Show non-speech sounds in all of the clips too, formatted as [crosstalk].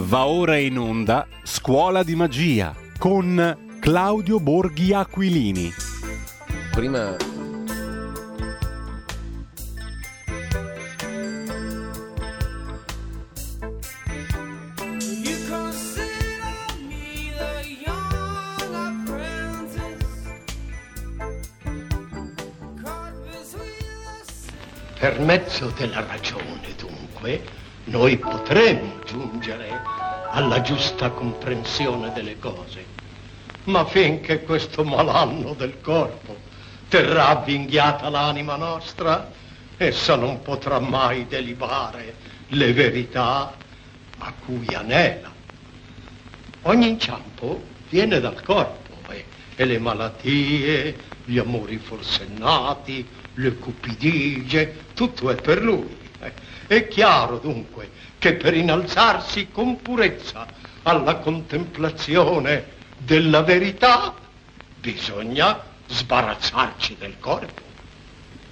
Va ora in onda Scuola di Magia con Claudio Borghi Aquilini. Prima Per mezzo della ragione, dunque, noi potremo giungere alla giusta comprensione delle cose. Ma finché questo malanno del corpo terrà avvinghiata l'anima nostra, essa non potrà mai delibare le verità a cui anela. Ogni inciampo viene dal corpo eh, e le malattie, gli amori forsennati, le cupidigie, tutto è per lui. È chiaro dunque che per innalzarsi con purezza alla contemplazione della verità bisogna sbarazzarci del corpo,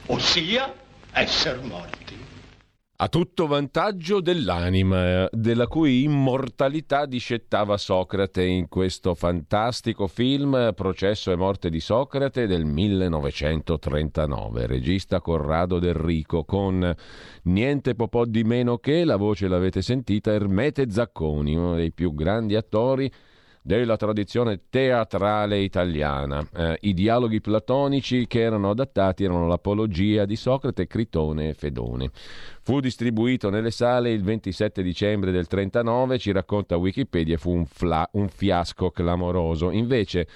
ossia essere morti. A tutto vantaggio dell'anima, della cui immortalità discettava Socrate in questo fantastico film Processo e morte di Socrate del 1939, regista Corrado Del Rico, con niente po' po' di meno che, la voce l'avete sentita, Ermete Zacconi, uno dei più grandi attori della tradizione teatrale italiana. Eh, I dialoghi platonici che erano adattati erano l'apologia di Socrate, Critone e Fedone. Fu distribuito nelle sale il 27 dicembre del 39, ci racconta Wikipedia, fu un, fla- un fiasco clamoroso. Invece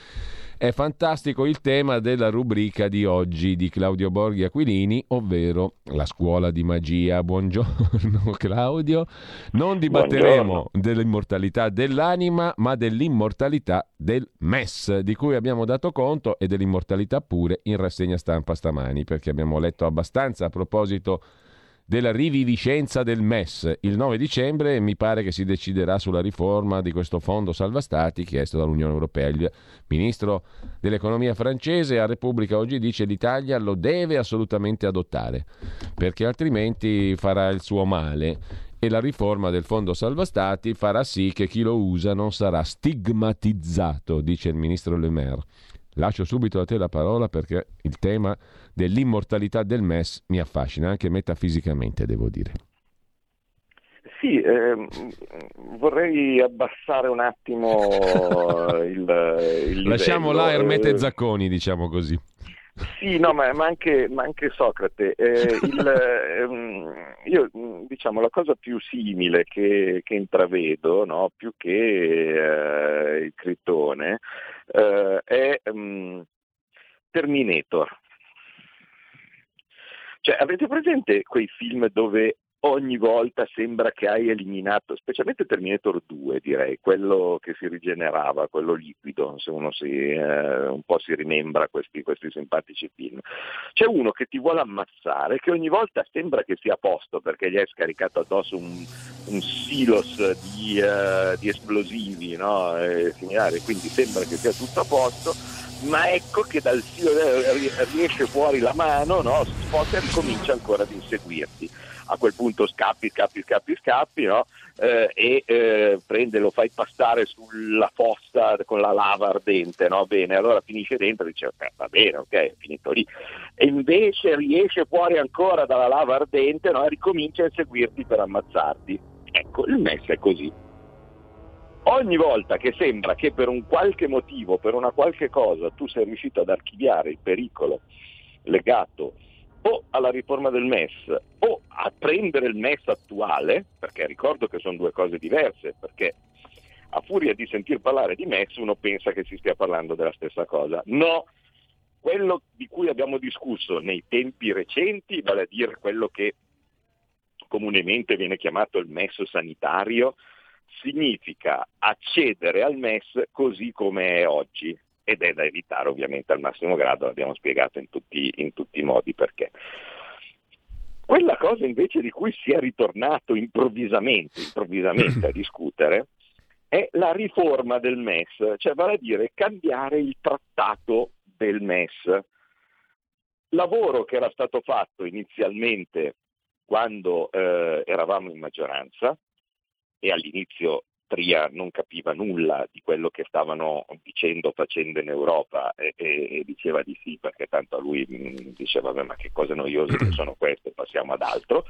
è fantastico il tema della rubrica di oggi di Claudio Borghi Aquilini, ovvero la scuola di magia. Buongiorno [laughs] Claudio. Non dibatteremo Buongiorno. dell'immortalità dell'anima, ma dell'immortalità del MES, di cui abbiamo dato conto, e dell'immortalità pure in rassegna stampa stamani, perché abbiamo letto abbastanza a proposito della riviviscenza del MES. Il 9 dicembre mi pare che si deciderà sulla riforma di questo fondo salva stati chiesto dall'Unione Europea. Il ministro dell'economia francese a Repubblica oggi dice che l'Italia lo deve assolutamente adottare, perché altrimenti farà il suo male e la riforma del fondo salva stati farà sì che chi lo usa non sarà stigmatizzato, dice il ministro Le Maire. Lascio subito a te la parola perché il tema dell'immortalità del MES mi affascina, anche metafisicamente, devo dire. Sì, ehm, vorrei abbassare un attimo [laughs] il, il. Lasciamo là Ermete Eh, Zacconi, diciamo così. Sì, no, ma, ma anche, ma anche Socrate. Eh, [laughs] il, ehm, io, diciamo, la cosa più simile che, che intravedo, no, più che eh, il Critone, eh, è mh, Terminator. Cioè, avete presente quei film dove ogni volta sembra che hai eliminato, specialmente Terminator 2 direi, quello che si rigenerava, quello liquido, se uno si, eh, un po' si rimembra questi, questi simpatici film. C'è uno che ti vuole ammazzare, che ogni volta sembra che sia a posto perché gli hai scaricato addosso un, un silos di, eh, di esplosivi no? e similari, quindi sembra che sia tutto a posto, ma ecco che dal eh, ri- riesce fuori la mano, no? sposta e ricomincia ancora ad inseguirti a quel punto scappi, scappi, scappi, scappi, no? Eh, e eh, prende, lo fai passare sulla fossa con la lava ardente, no? Bene, allora finisce dentro e dice ok, va bene, ok, è finito lì. E invece riesce fuori ancora dalla lava ardente e ricomincia a inseguirti per ammazzarti. Ecco, il MES è così. Ogni volta che sembra che per un qualche motivo, per una qualche cosa, tu sei riuscito ad archiviare il pericolo legato o alla riforma del MES o a prendere il MES attuale, perché ricordo che sono due cose diverse, perché a furia di sentir parlare di MES uno pensa che si stia parlando della stessa cosa. No, quello di cui abbiamo discusso nei tempi recenti, vale a dire quello che comunemente viene chiamato il MES sanitario, significa accedere al MES così come è oggi ed è da evitare ovviamente al massimo grado, l'abbiamo spiegato in tutti, in tutti i modi perché. Quella cosa invece di cui si è ritornato improvvisamente, improvvisamente a [clears throat] discutere è la riforma del MES, cioè vale a dire cambiare il trattato del MES. Lavoro che era stato fatto inizialmente quando eh, eravamo in maggioranza e all'inizio Tria non capiva nulla di quello che stavano dicendo o facendo in Europa e, e, e, diceva di sì perché tanto a lui mh, diceva ma che cose noiose che [clears throat] sono queste, passiamo ad altro.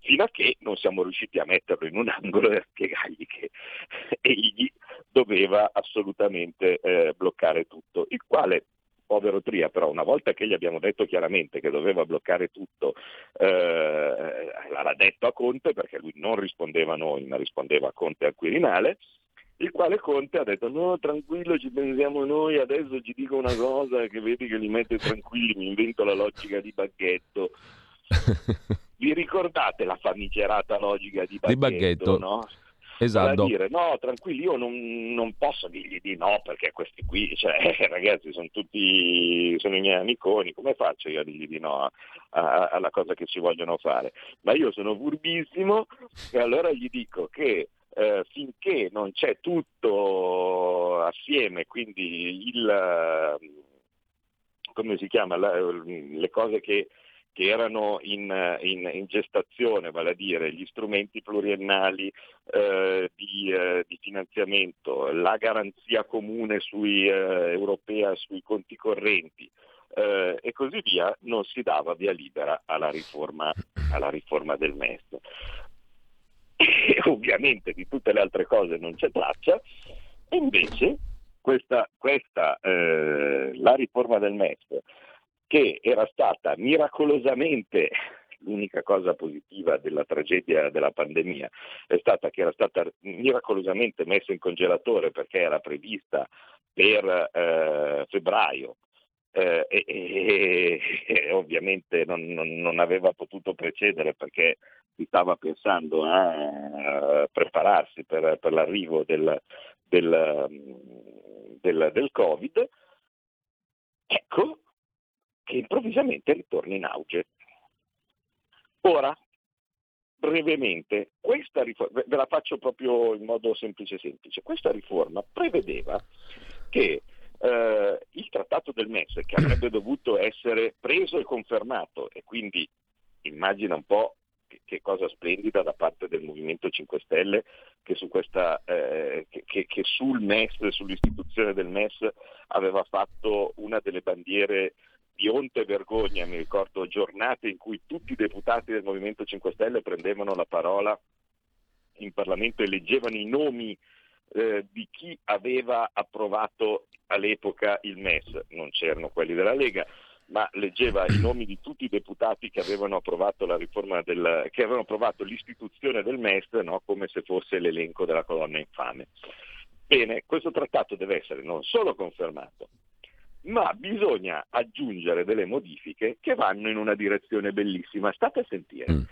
Fino a che non siamo riusciti a metterlo in un angolo e a spiegargli che [laughs] egli doveva assolutamente eh, bloccare tutto, il quale povero Tria, però una volta che gli abbiamo detto chiaramente che doveva bloccare tutto, eh, l'ha detto a Conte perché lui non rispondeva a noi, ma rispondeva a Conte al Quirinale, il quale Conte ha detto no tranquillo ci pensiamo noi, adesso ci dico una cosa che vedi che li mette tranquilli, mi invento la logica di bacchetto. [laughs] Vi ricordate la famigerata logica di bacchetto? Di bacchetto. No? Esatto. Dire, no, tranquilli, io non, non, posso dirgli di no perché questi qui, [laughs] cioè, ragazzi, sono tutti, sono i miei amiconi, come faccio io a dirgli di no alla cosa che ci vogliono fare? Ma io sono furbissimo e allora gli dico che eh, finché non c'è tutto assieme, quindi il, come si chiama, la, le cose che che erano in, in, in, gestazione, vale a dire gli strumenti pluriennali eh, di, eh, di, finanziamento, la garanzia comune sui, eh, europea sui conti correnti eh, e così via, non si dava via libera alla riforma, alla riforma del MES. E ovviamente di tutte le altre cose non c'è traccia, e invece questa, questa eh, la riforma del MES che era stata miracolosamente l'unica cosa positiva della tragedia della pandemia è stata che era stata miracolosamente messa in congelatore perché era prevista per eh, febbraio eh, e, e, e, ovviamente non, non, non, aveva potuto precedere perché si stava pensando a prepararsi per, per l'arrivo del, del, del, del Covid. Ecco, che improvvisamente ritorna in auge. Ora, brevemente, questa riforma, ve la faccio proprio in modo semplice semplice, questa riforma prevedeva che eh, il trattato del MES, che avrebbe dovuto essere preso e confermato, e quindi immagina un po' che, cosa splendida da parte del Movimento 5 Stelle che, su questa, eh, che, che sul MES, sull'istituzione del MES, aveva fatto una delle bandiere di onta e vergogna, mi ricordo giornate in cui tutti i deputati del Movimento 5 Stelle prendevano la parola in Parlamento e leggevano i nomi eh, di chi aveva approvato all'epoca il MES, non c'erano quelli della Lega, ma leggeva i nomi di tutti i deputati che avevano approvato, del, che avevano approvato l'istituzione del MES no? come se fosse l'elenco della colonna infame. Bene, questo trattato deve essere non solo confermato, ma bisogna aggiungere delle modifiche che vanno in una direzione bellissima. State a sentire. Mm.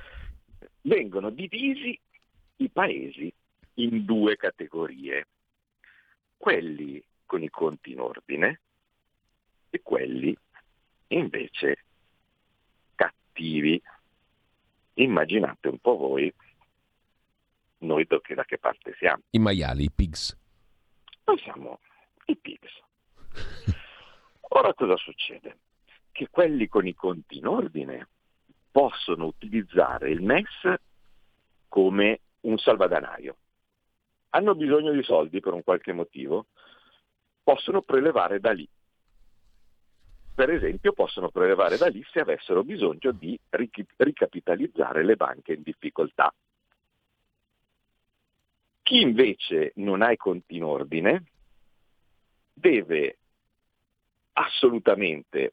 Vengono divisi i paesi in due categorie, quelli con i conti in ordine e quelli invece cattivi. Immaginate un po' voi noi da che, da che parte siamo. I maiali, i pigs. Noi siamo i pigs. [laughs] Ora cosa succede? Che quelli con i conti in ordine possono utilizzare il MES come un salvadanaio. Hanno bisogno di soldi per un qualche motivo, possono prelevare da lì. Per esempio possono prelevare da lì se avessero bisogno di ricapitalizzare le banche in difficoltà. Chi invece non ha i conti in ordine deve assolutamente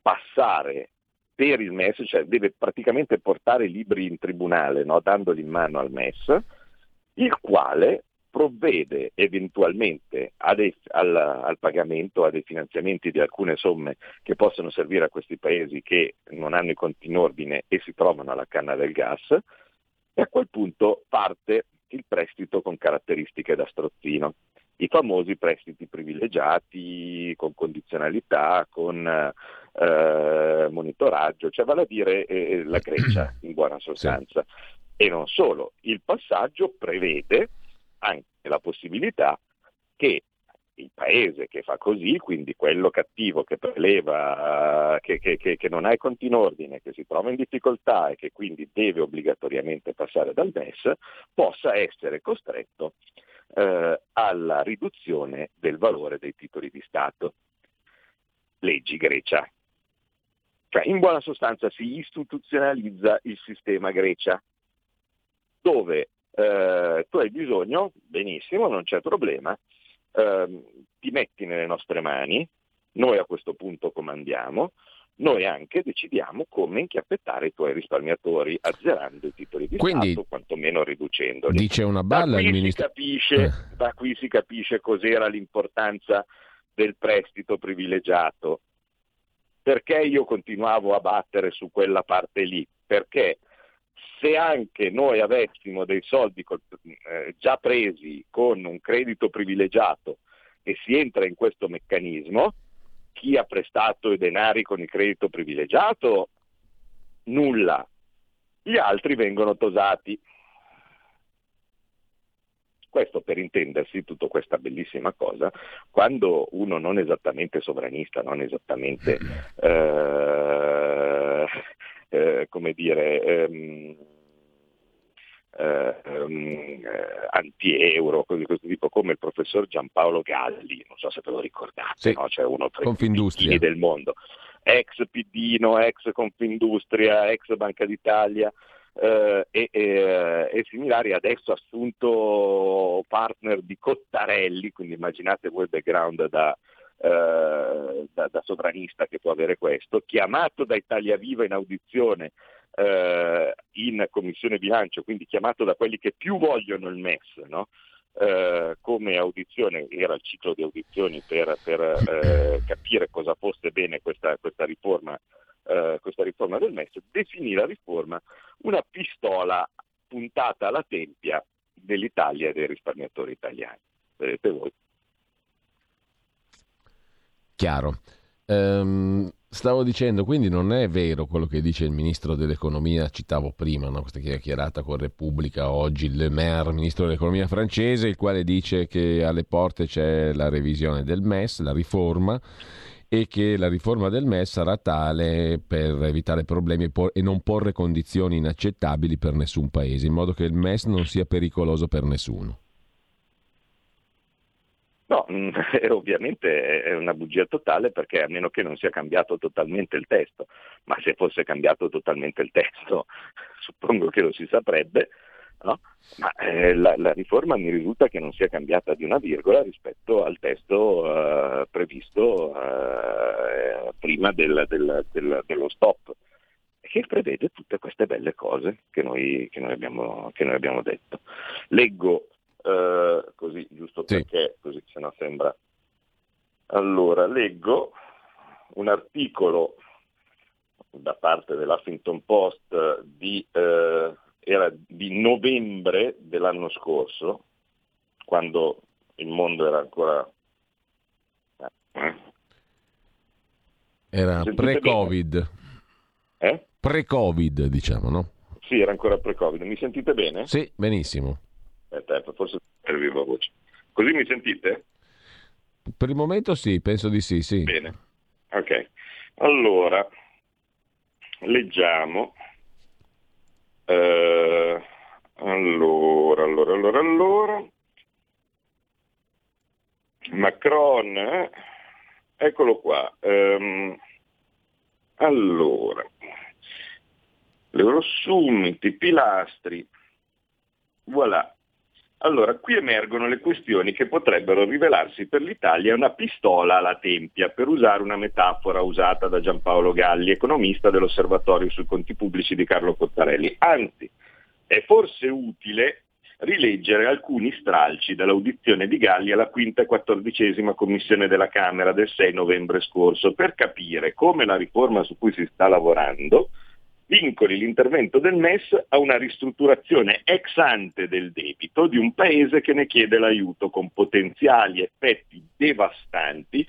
passare per il MES, cioè deve praticamente portare i libri in tribunale, no? dandoli in mano al MES, il quale provvede eventualmente dei, al, al, pagamento, a dei finanziamenti di alcune somme che possono servire a questi paesi che non hanno i conti in ordine e si trovano alla canna del gas, e a quel punto parte il prestito con caratteristiche da strozzino i famosi prestiti privilegiati con condizionalità, con eh, monitoraggio, cioè vale a dire eh, la Grecia [clears throat] in buona sostanza. Sì. E non solo, il passaggio prevede anche la possibilità che il paese che fa così, quindi quello cattivo che preleva, che, che, che, che, non ha i conti in ordine, che si trova in difficoltà e che quindi deve obbligatoriamente passare dal MES, possa essere costretto eh, alla riduzione del valore dei titoli di Stato. Leggi Grecia. Cioè, in buona sostanza si istituzionalizza il sistema Grecia, dove eh, tu hai bisogno, benissimo, non c'è problema, eh, ti metti nelle nostre mani, noi a questo punto comandiamo, noi anche decidiamo come inchiappettare i tuoi risparmiatori, azzerando i titoli di Quindi, Stato, quantomeno riducendoli. Dice una balla il ministro. Capisce, eh. Da qui si capisce cos'era l'importanza del prestito privilegiato. Perché io continuavo a battere su quella parte lì? Perché se anche noi avessimo dei soldi eh, già presi con un credito privilegiato e si entra in questo meccanismo, chi ha prestato i denari con il credito privilegiato? Nulla. Gli altri vengono tosati. Questo per intendersi tutta questa bellissima cosa, quando uno non esattamente sovranista, non esattamente, [laughs] eh, eh, come dire, ehm, eh, anti-euro, cose di questo tipo, come il professor Giampaolo Galli, non so se ve lo ricordate, sì. no? cioè uno tra i del mondo, ex Pidino, ex Confindustria, ex Banca d'Italia, eh, e, e, e, similari, adesso assunto partner di Cottarelli, quindi immaginate voi il background da, eh, da, da, sovranista che può avere questo, chiamato da Italia Viva in audizione eh, in commissione bilancio, quindi chiamato da quelli che più vogliono il MES, no? eh, come audizione, era il ciclo di audizioni per, per eh, capire cosa fosse bene questa, questa, riforma, eh, questa riforma del MES, definì la riforma una pistola puntata alla tempia dell'Italia e dei risparmiatori italiani. Vedete voi. Chiaro. Um, Stavo dicendo, quindi non è vero quello che dice il ministro dell'economia, citavo prima, no? questa chiacchierata con Repubblica oggi, Le Maire, ministro dell'economia francese, il quale dice che alle porte c'è la revisione del MES, la riforma, e che la riforma del MES sarà tale per evitare problemi e non porre condizioni inaccettabili per nessun paese, in modo che il MES non sia pericoloso per nessuno. No, [laughs] mm, ovviamente è una bugia totale perché a meno che non sia cambiato totalmente il testo, ma se fosse cambiato totalmente il testo [laughs] suppongo che lo si saprebbe, no? ma eh, la, la, riforma mi risulta che non sia cambiata di una virgola rispetto al testo eh, previsto eh, prima del, del, del, dello stop, che prevede tutte queste belle cose che noi, che noi, abbiamo, che noi abbiamo detto. Leggo eh, così giusto sì. perché così se no sembra. Allora, leggo un articolo da parte dell'Huffington Post di, eh, era di novembre dell'anno scorso, quando il mondo era ancora... Era pre-Covid. Eh? Pre-Covid, diciamo, no? Sì, era ancora pre-Covid. Mi sentite bene? Sì, benissimo. Aspetta, forse per viva voce. Così mi sentite? Per il momento sì, penso di sì, sì. Bene, ok. Allora, leggiamo. Uh, allora, allora, allora, allora. Macron, eh? eccolo qua. Um, allora, l'Eurosummit, i pilastri, voilà, allora, qui emergono le questioni che potrebbero rivelarsi per l'Italia una pistola alla tempia, per usare una metafora usata da Giampaolo Galli, economista dell'Osservatorio sui conti pubblici di Carlo Cottarelli. Anzi, è forse utile rileggere alcuni stralci dall'audizione di Galli alla quinta e quattordicesima commissione della Camera del 6 novembre scorso per capire come la riforma su cui si sta lavorando vincoli l'intervento del MES a una ristrutturazione ex ante del debito di un paese che ne chiede l'aiuto con potenziali effetti devastanti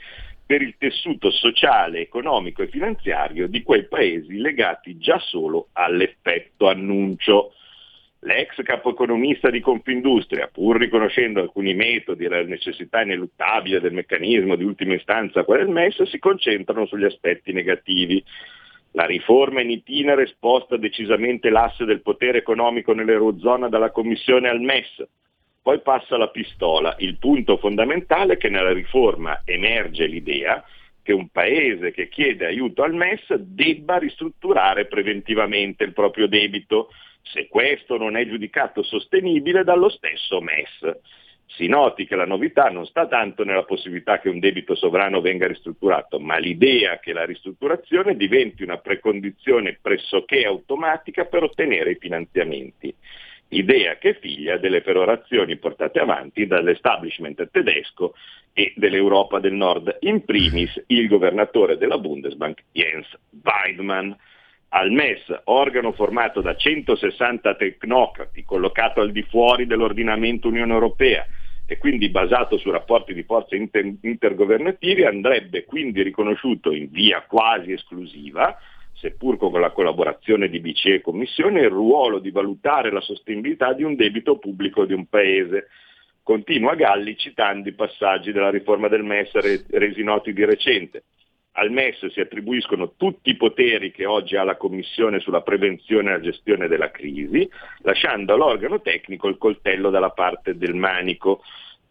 per il tessuto sociale, economico e finanziario di quei paesi legati già solo all'effetto annuncio. L'ex capo economista di Confindustria, pur riconoscendo alcuni metodi e la necessità ineluttabile del meccanismo di ultima istanza quale il MES, si concentrano sugli aspetti negativi. La riforma in itinere sposta decisamente l'asse del potere economico nell'Eurozona dalla Commissione al MES, poi passa la pistola. Il punto fondamentale è che nella riforma emerge l'idea che un paese che chiede aiuto al MES debba ristrutturare preventivamente il proprio debito, se questo non è giudicato sostenibile dallo stesso MES. Si noti che la novità non sta tanto nella possibilità che un debito sovrano venga ristrutturato, ma l'idea che la ristrutturazione diventi una precondizione pressoché automatica per ottenere i finanziamenti. Idea che figlia delle perorazioni portate avanti dall'establishment tedesco e dell'Europa del Nord, in primis il governatore della Bundesbank Jens Weidmann. Al MES, organo formato da 160 tecnocrati, collocato al di fuori dell'ordinamento Unione Europea, e quindi basato su rapporti di forza inter- intergovernativi, andrebbe quindi riconosciuto in via quasi esclusiva, seppur con la collaborazione di BCE e Commissione, il ruolo di valutare la sostenibilità di un debito pubblico di un Paese. Continua Galli citando i passaggi della riforma del MES resi noti di recente. Al MES si attribuiscono tutti i poteri che oggi ha la Commissione sulla prevenzione e la gestione della crisi, lasciando all'organo tecnico il coltello dalla parte del manico.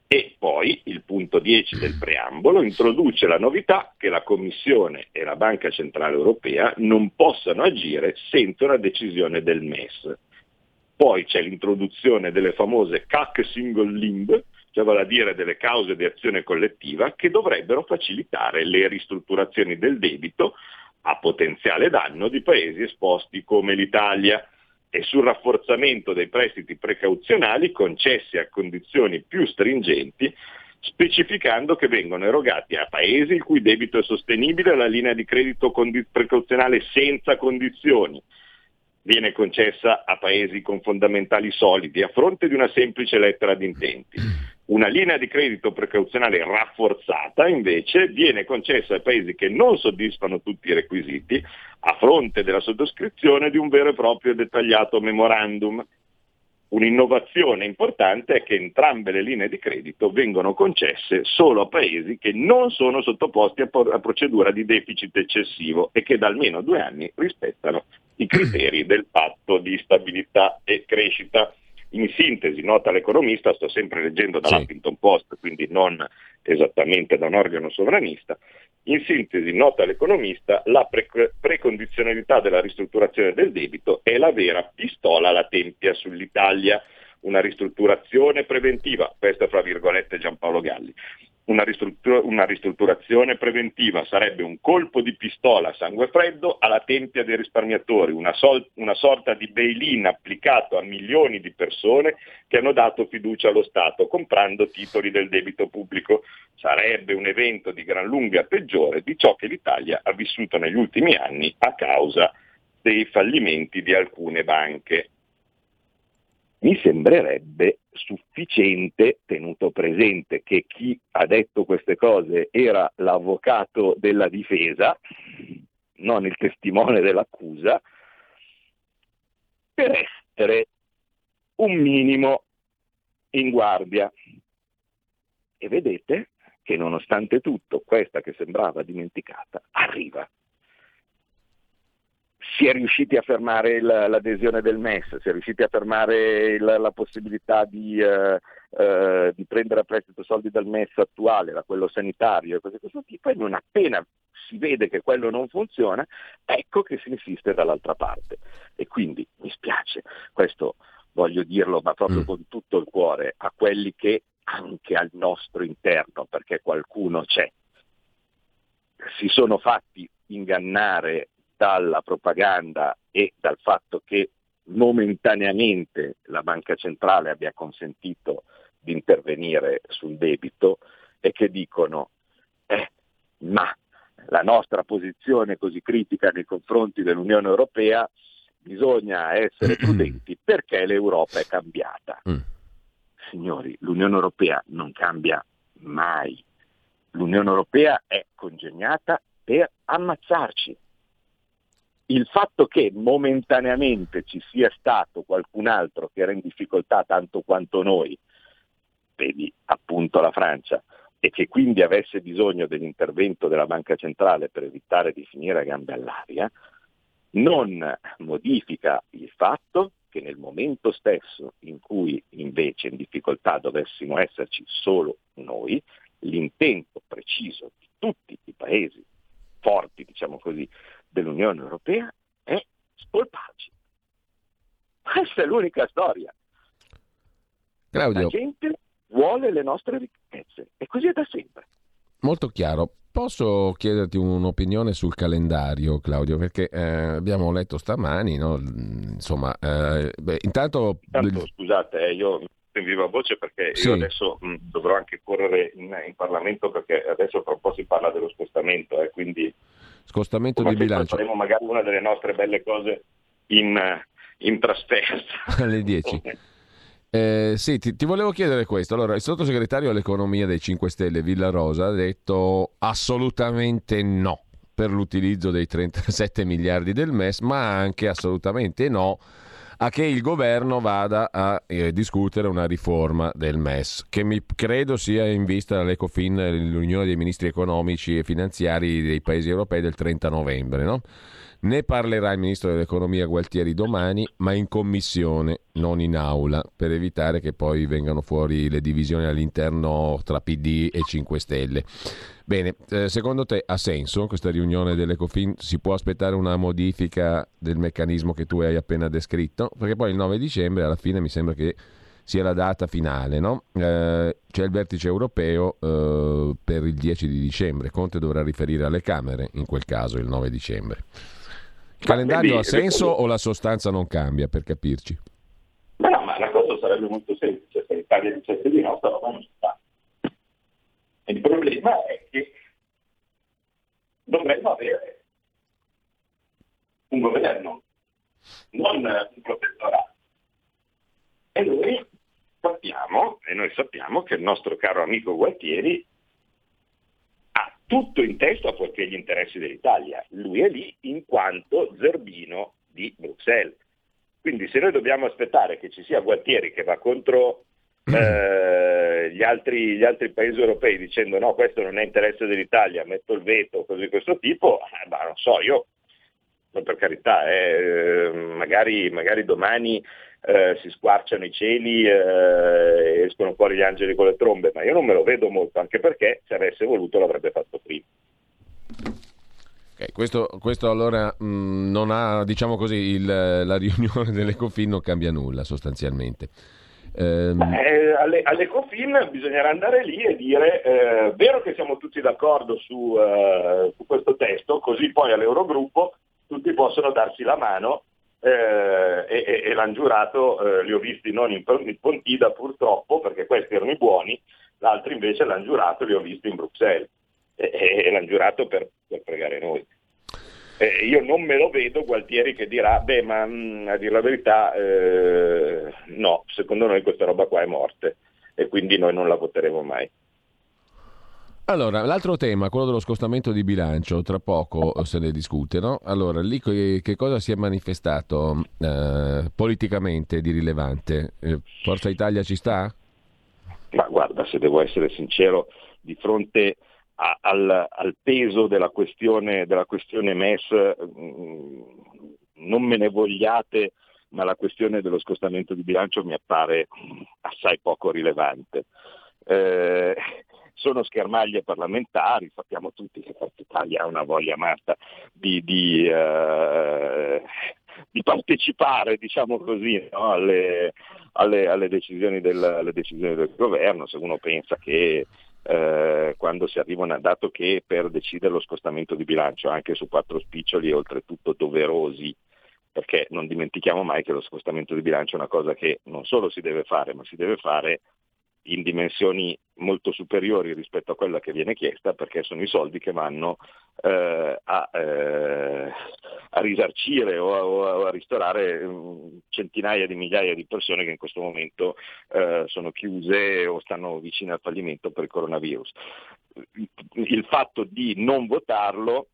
E poi il punto 10 del preambolo introduce la novità che la Commissione e la Banca Centrale Europea non possano agire senza una decisione del MES. Poi c'è l'introduzione delle famose CAC single limb, cioè vale a dire delle cause di azione collettiva che dovrebbero facilitare le ristrutturazioni del debito a potenziale danno di paesi esposti come l'Italia e sul rafforzamento dei prestiti precauzionali concessi a condizioni più stringenti, specificando che vengono erogati a paesi il cui debito è sostenibile la linea di credito precauzionale senza condizioni, viene concessa a paesi con fondamentali solidi a fronte di una semplice lettera di intenti. Una linea di credito precauzionale rafforzata invece viene concessa ai paesi che non soddisfano tutti i requisiti a fronte della sottoscrizione di un vero e proprio dettagliato memorandum. Un'innovazione importante è che entrambe le linee di credito vengono concesse solo a paesi che non sono sottoposti a, a procedura di deficit eccessivo e che da almeno due anni rispettano i criteri del patto di stabilità e crescita. In sintesi, nota l'economista, sto sempre leggendo dall'Huffington sì. Post, quindi non esattamente da un organo sovranista, in sintesi, nota l'economista, la pre- precondizionalità della ristrutturazione del debito è la vera pistola alla tempia sull'Italia, una ristrutturazione preventiva, questo fra virgolette Giampaolo Galli, una, ristruttura, una, ristrutturazione preventiva sarebbe un colpo di pistola a sangue freddo alla tempia dei risparmiatori, una, sol, una sorta di bail-in applicato a milioni di persone che hanno dato fiducia allo Stato comprando titoli del debito pubblico. Sarebbe un evento di gran lunga peggiore di ciò che l'Italia ha vissuto negli ultimi anni a causa dei fallimenti di alcune banche mi sembrerebbe sufficiente, tenuto presente che chi ha detto queste cose era l'avvocato della difesa, non il testimone dell'accusa, per essere un minimo in guardia. E vedete che nonostante tutto questa che sembrava dimenticata arriva si è riusciti a fermare il, l'adesione del MES, si è riusciti a fermare il, la possibilità di, eh, eh, di, prendere a prestito soldi dal MES attuale, da quello sanitario e cose di questo tipo, e non appena si vede che quello non funziona, ecco che si insiste dall'altra parte. E quindi mi spiace, questo voglio dirlo, ma proprio mm. con tutto il cuore, a quelli che anche al nostro interno, perché qualcuno c'è, si sono fatti ingannare dalla propaganda e dal fatto che momentaneamente la banca centrale abbia consentito di intervenire sul debito e che dicono eh, ma la nostra posizione così critica nei confronti dell'Unione Europea bisogna essere prudenti perché l'Europa è cambiata. Mm. Signori, l'Unione Europea non cambia mai. L'Unione Europea è congegnata per ammazzarci il fatto che momentaneamente ci sia stato qualcun altro che era in difficoltà tanto quanto noi, vedi appunto la Francia, e che quindi avesse bisogno dell'intervento della Banca Centrale per evitare di finire a gambe all'aria, non modifica il fatto che nel momento stesso in cui invece in difficoltà dovessimo esserci solo noi, l'intento preciso di tutti i paesi forti, diciamo così, dell'Unione Europea è spolparci. [laughs] Questa è l'unica storia. Claudio. La gente vuole le nostre ricchezze e così è da sempre. Molto chiaro. Posso chiederti un'opinione sul calendario, Claudio? Perché eh, abbiamo letto stamani, no? insomma, eh, beh, intanto... Intanto, scusate, eh, io in viva voce perché sì. io adesso mh, dovrò anche correre in, in, Parlamento perché adesso tra un po' si parla dello scostamento, eh, quindi... Scostamento di bilancio. Faremo magari una delle nostre belle cose in, in trasferta. [laughs] Alle 10. Eh, sì, ti, ti, volevo chiedere questo. Allora, il sottosegretario all'economia dei 5 Stelle, Villa Rosa, ha detto assolutamente no per l'utilizzo dei 37 miliardi del MES, ma anche assolutamente no a che il governo vada a eh, discutere una riforma del MES, che mi credo sia in vista dall'Ecofin, l'Unione dei Ministri Economici e Finanziari dei Paesi Europei del 30 novembre. No? Ne parlerà il ministro dell'economia Gualtieri domani, ma in commissione, non in aula, per evitare che poi vengano fuori le divisioni all'interno tra PD e 5 Stelle. Bene, eh, secondo te ha senso questa riunione dell'Ecofin? Si può aspettare una modifica del meccanismo che tu hai appena descritto? Perché poi il 9 dicembre alla fine mi sembra che sia la data finale, no? eh, c'è il vertice europeo eh, per il 10 di dicembre, Conte dovrà riferire alle Camere in quel caso il 9 dicembre. Il calendario ha senso o la sostanza non cambia, per capirci? Ma no, ma la cosa sarebbe molto semplice, se l'Italia dicesse di no, roba non si fa. Il problema è che dovremmo avere un governo, non un protettorato. E noi sappiamo, e noi sappiamo che il nostro caro amico Gualtieri tutto in testa fuorché gli interessi dell'Italia. Lui è lì in quanto zerbino di Bruxelles. Quindi se noi dobbiamo aspettare che ci sia Gualtieri che va contro eh, gli, altri, gli, altri, paesi europei dicendo no, questo non è interesse dell'Italia, metto il veto, cose di questo tipo, eh, ma non so, io per carità, eh, magari, magari domani eh, si squarciano i cieli eh, escono fuori gli angeli con le trombe, ma io non me lo vedo molto, anche perché se avesse voluto l'avrebbe fatto prima. Okay, questo, questo, allora mh, mm, non ha, diciamo così, il, la riunione dell'Ecofin non cambia nulla sostanzialmente. Ehm... Eh, alle, All'Ecofin bisognerà andare lì e dire, eh, vero che siamo tutti d'accordo su, uh, su questo testo, così poi all'Eurogruppo tutti possono darsi la mano eh, e, e, l'hanno giurato, eh, li ho visti non in, in Pontida purtroppo perché questi erano i buoni, l'altro invece l'hanno giurato li ho visti in Bruxelles e, e, e l'hanno giurato per, per pregare noi. Eh, io non me lo vedo Gualtieri che dirà, beh ma mh, mm, a dire la verità eh, no, secondo noi questa roba qua è morte e quindi noi non la voteremo mai. Allora, l'altro tema, quello dello scostamento di bilancio, tra poco se ne discute, no? Allora, lì che cosa si è manifestato eh, politicamente di rilevante? Eh, Forza Italia ci sta? Ma guarda, se devo essere sincero, di fronte al, al, peso della questione, della questione MES, mm, non me ne vogliate, ma la questione dello scostamento di bilancio mi appare assai poco rilevante. Eh, sono schermaglie parlamentari, sappiamo tutti che Forza Italia ha una voglia matta di, di, uh, di partecipare, diciamo così, no? alle, alle, alle, decisioni del, alle, decisioni del, governo, se uno pensa che eh, quando si arriva a un dato che per decidere lo scostamento di bilancio anche su quattro spiccioli oltretutto doverosi, perché non dimentichiamo mai che lo scostamento di bilancio è una cosa che non solo si deve fare, ma si deve fare in dimensioni molto superiori rispetto a quella che viene chiesta perché sono i soldi che vanno eh, a, eh, a, risarcire o a, o a, ristorare mm, centinaia di migliaia di persone che in questo momento eh, sono chiuse o stanno vicine al fallimento per il coronavirus. Il fatto di non votarlo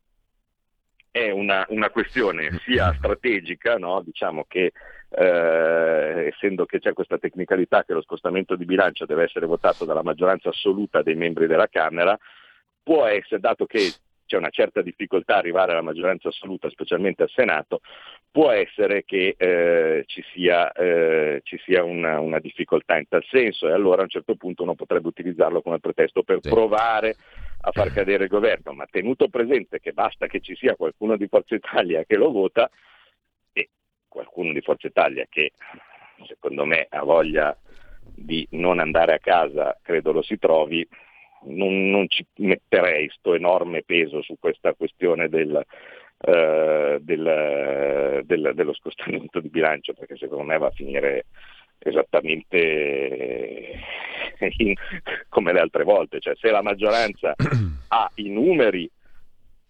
è una, una questione sia strategica, no? diciamo che eh, essendo che c'è questa tecnicalità che lo scostamento di bilancio deve essere votato dalla maggioranza assoluta dei membri della Camera, può essere, dato che c'è una certa difficoltà a arrivare alla maggioranza assoluta, specialmente al Senato, può essere che eh, ci sia, eh, ci sia una, una, difficoltà in tal senso e allora a un certo punto uno potrebbe utilizzarlo come pretesto per sì. provare a far [clears throat] cadere il governo, ma tenuto presente che basta che ci sia qualcuno di Forza Italia che lo vota qualcuno di Forza Italia che secondo me ha voglia di non andare a casa, credo lo si trovi, non, non ci metterei questo enorme peso su questa questione del, eh, del, del, dello scostamento di bilancio perché secondo me va a finire esattamente in, come le altre volte, cioè se la maggioranza [clears throat] ha i numeri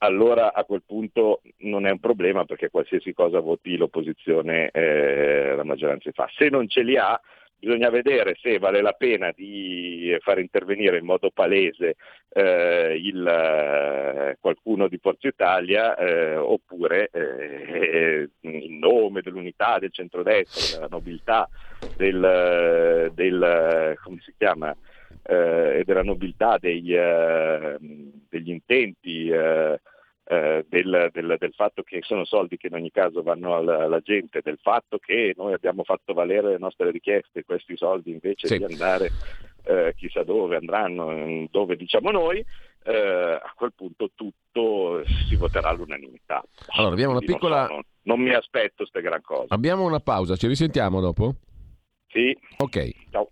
allora a quel punto non è un problema perché qualsiasi cosa voti l'opposizione eh, la maggioranza fa. Se non ce li ha bisogna vedere se vale la pena di far intervenire in modo palese eh, il, eh, qualcuno di Forza Italia eh, oppure eh, in nome dell'unità del centrodestra, della nobiltà, del, del come si chiama, eh, della nobiltà dei, eh, degli intenti eh, del, del, del, fatto che sono soldi che in ogni caso vanno alla, alla, gente, del fatto che noi abbiamo fatto valere le nostre richieste, questi soldi invece sì. di andare eh, chissà dove andranno, dove diciamo noi, eh, a quel punto tutto si voterà all'unanimità. Allora, abbiamo una piccola... Non, so, non, non mi aspetto queste gran cose. Abbiamo una pausa, ci risentiamo dopo? Sì. Ok. Ciao.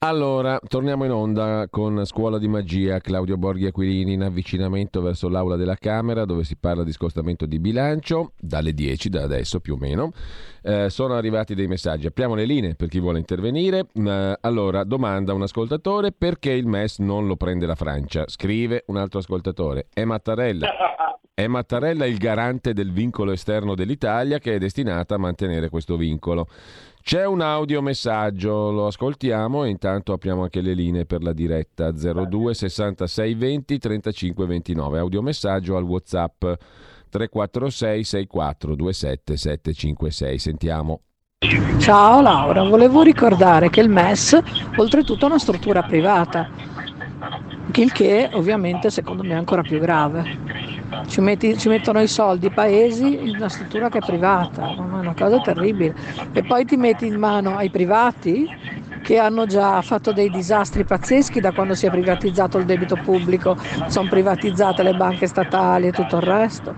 Allora, torniamo in onda con Scuola di Magia, Claudio Borghi Aquilini in avvicinamento verso l'aula della Camera dove si parla di scostamento di bilancio, dalle 10 da adesso più o meno. Eh, sono arrivati dei messaggi, apriamo le linee per chi vuole intervenire. Eh, allora, domanda un ascoltatore perché il MES non lo prende la Francia? Scrive un altro ascoltatore, è Mattarella. [laughs] È Mattarella il garante del vincolo esterno dell'Italia che è destinata a mantenere questo vincolo. C'è un audiomessaggio, lo ascoltiamo e intanto apriamo anche le linee per la diretta 02 66 20 35 29. Audiomessaggio al WhatsApp 346 64 27 756. Sentiamo. Ciao Laura, volevo ricordare che il MES oltretutto è una struttura privata, il che ovviamente secondo me è ancora più grave ci, metti, ci, mettono i soldi i paesi in una struttura che è privata, è una cosa terribile. E poi ti metti in mano ai privati che hanno già fatto dei disastri pazzeschi da quando si è privatizzato il debito pubblico, sono privatizzate le banche statali e tutto il resto.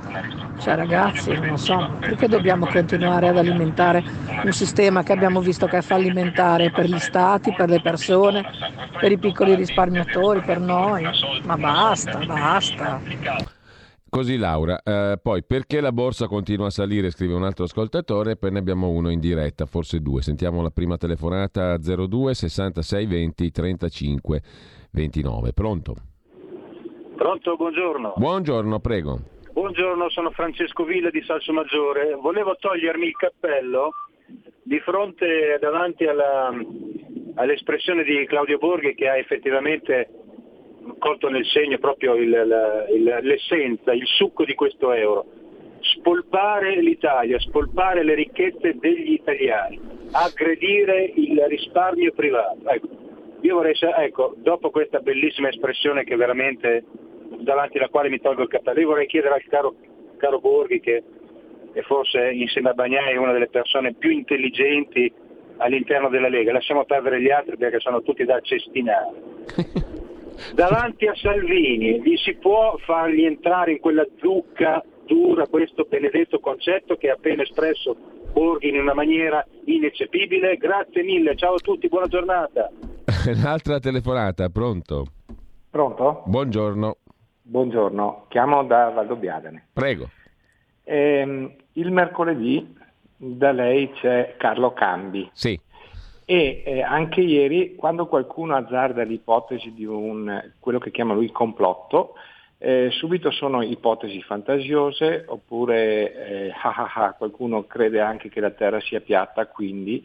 Cioè ragazzi, non so, perché dobbiamo continuare ad alimentare un sistema che abbiamo visto che è fallimentare per gli stati, per le persone, per i piccoli risparmiatori, per noi? Ma basta, basta. Così Laura, eh, poi perché la borsa continua a salire, scrive un altro ascoltatore, poi ne abbiamo uno in diretta, forse due. Sentiamo la prima telefonata 02 66 20 35 29. Pronto? Pronto, buongiorno. Buongiorno, prego. Buongiorno, sono Francesco Villa di Salso Maggiore. Volevo togliermi il cappello di fronte davanti alla, all'espressione di Claudio Borghi che ha effettivamente colto nel segno proprio il, il, l'essenza, il succo di questo euro. Spolpare l'Italia, spolpare le ricchezze degli italiani, aggredire il risparmio privato. Ecco, io vorrei, ecco, dopo questa bellissima espressione che veramente davanti alla quale mi tolgo il cappello, io vorrei chiedere al caro, caro Borghi che è forse insieme a Bagnai una delle persone più intelligenti all'interno della Lega, lasciamo perdere gli altri perché sono tutti da cestinare. [laughs] davanti a Salvini gli si può fargli entrare in quella zucca dura questo benedetto concetto che ha appena espresso Borghi in una maniera ineccepibile? Grazie mille, ciao a tutti, buona giornata. [laughs] Un'altra telefonata, pronto? Pronto? Buongiorno. Buongiorno, chiamo da Valdobbiadene. Prego. Eh, il mercoledì da lei c'è Carlo Cambi. Sì. E eh, anche ieri, quando qualcuno azzarda l'ipotesi di un, quello che chiama lui complotto, eh, subito sono ipotesi fantasiose oppure eh, [laughs] ah ah ah, qualcuno crede anche che la Terra sia piatta, quindi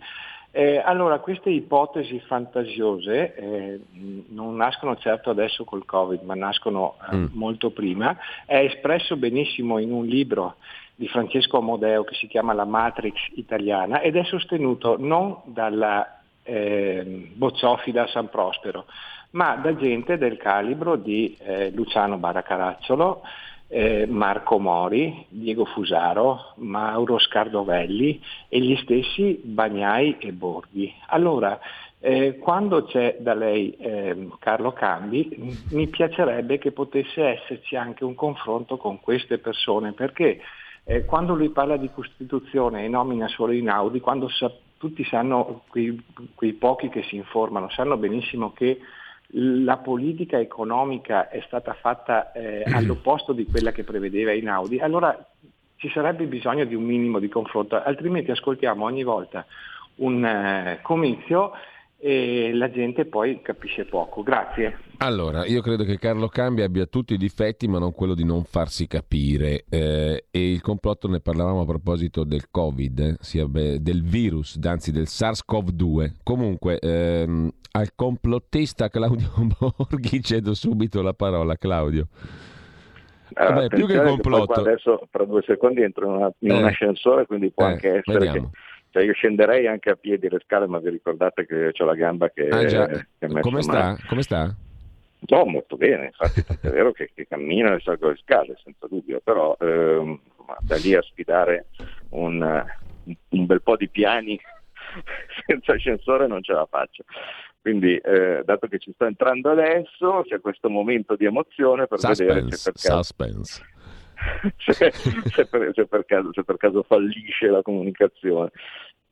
eh, allora, queste ipotesi fantasiose eh, non nascono certo adesso col Covid, ma nascono eh, mm. molto prima. È espresso benissimo in un libro di Francesco Amodeo che si chiama La Matrix italiana ed è sostenuto non dalla eh, Bocciofila San Prospero, ma da gente del calibro di eh, Luciano Baracaracciolo, eh, Marco Mori, Diego Fusaro, Mauro Scardovelli e gli stessi Bagnai e Borghi. Allora, eh, quando c'è da lei eh, Carlo Cambi, mi piacerebbe che potesse esserci anche un confronto con queste persone, perché eh, quando lui parla di Costituzione e nomina solo Inaudi, quando sa- tutti sanno, quei, quei pochi che si informano, sanno benissimo che la politica economica è stata fatta eh, [clears throat] all'opposto di quella che prevedeva Inaudi, allora ci sarebbe bisogno di un minimo di confronto, altrimenti ascoltiamo ogni volta un eh, comizio e la gente poi capisce poco. Grazie. Allora, io credo che Carlo Cambi abbia tutti i difetti, ma non quello di non farsi capire. Eh, e il complotto ne parlavamo a proposito del Covid, eh, sia beh, del virus, anzi del SARS-CoV-2. Comunque, ehm, al complottista Claudio [laughs] Borghi cedo subito la parola, Claudio. Allora, Vabbè, più che complotto. Che adesso tra due secondi entro in, una, in eh. un ascensore, quindi può eh, anche essere vediamo. che cioè io scenderei anche a piedi le scale, ma vi ricordate che ho la gamba che, ah, che Come sta? Come sta? No, molto bene, infatti è vero che, che, cammina e salgo le scale, senza dubbio, però ehm, da lì a sfidare un, un, bel po' di piani [laughs] senza ascensore non ce la faccio. Quindi, eh, dato che ci sto entrando adesso, c'è questo momento di emozione per suspense, vedere se per caso... Suspense. [laughs] se, se, per, se, per caso, se, per, caso, fallisce la comunicazione.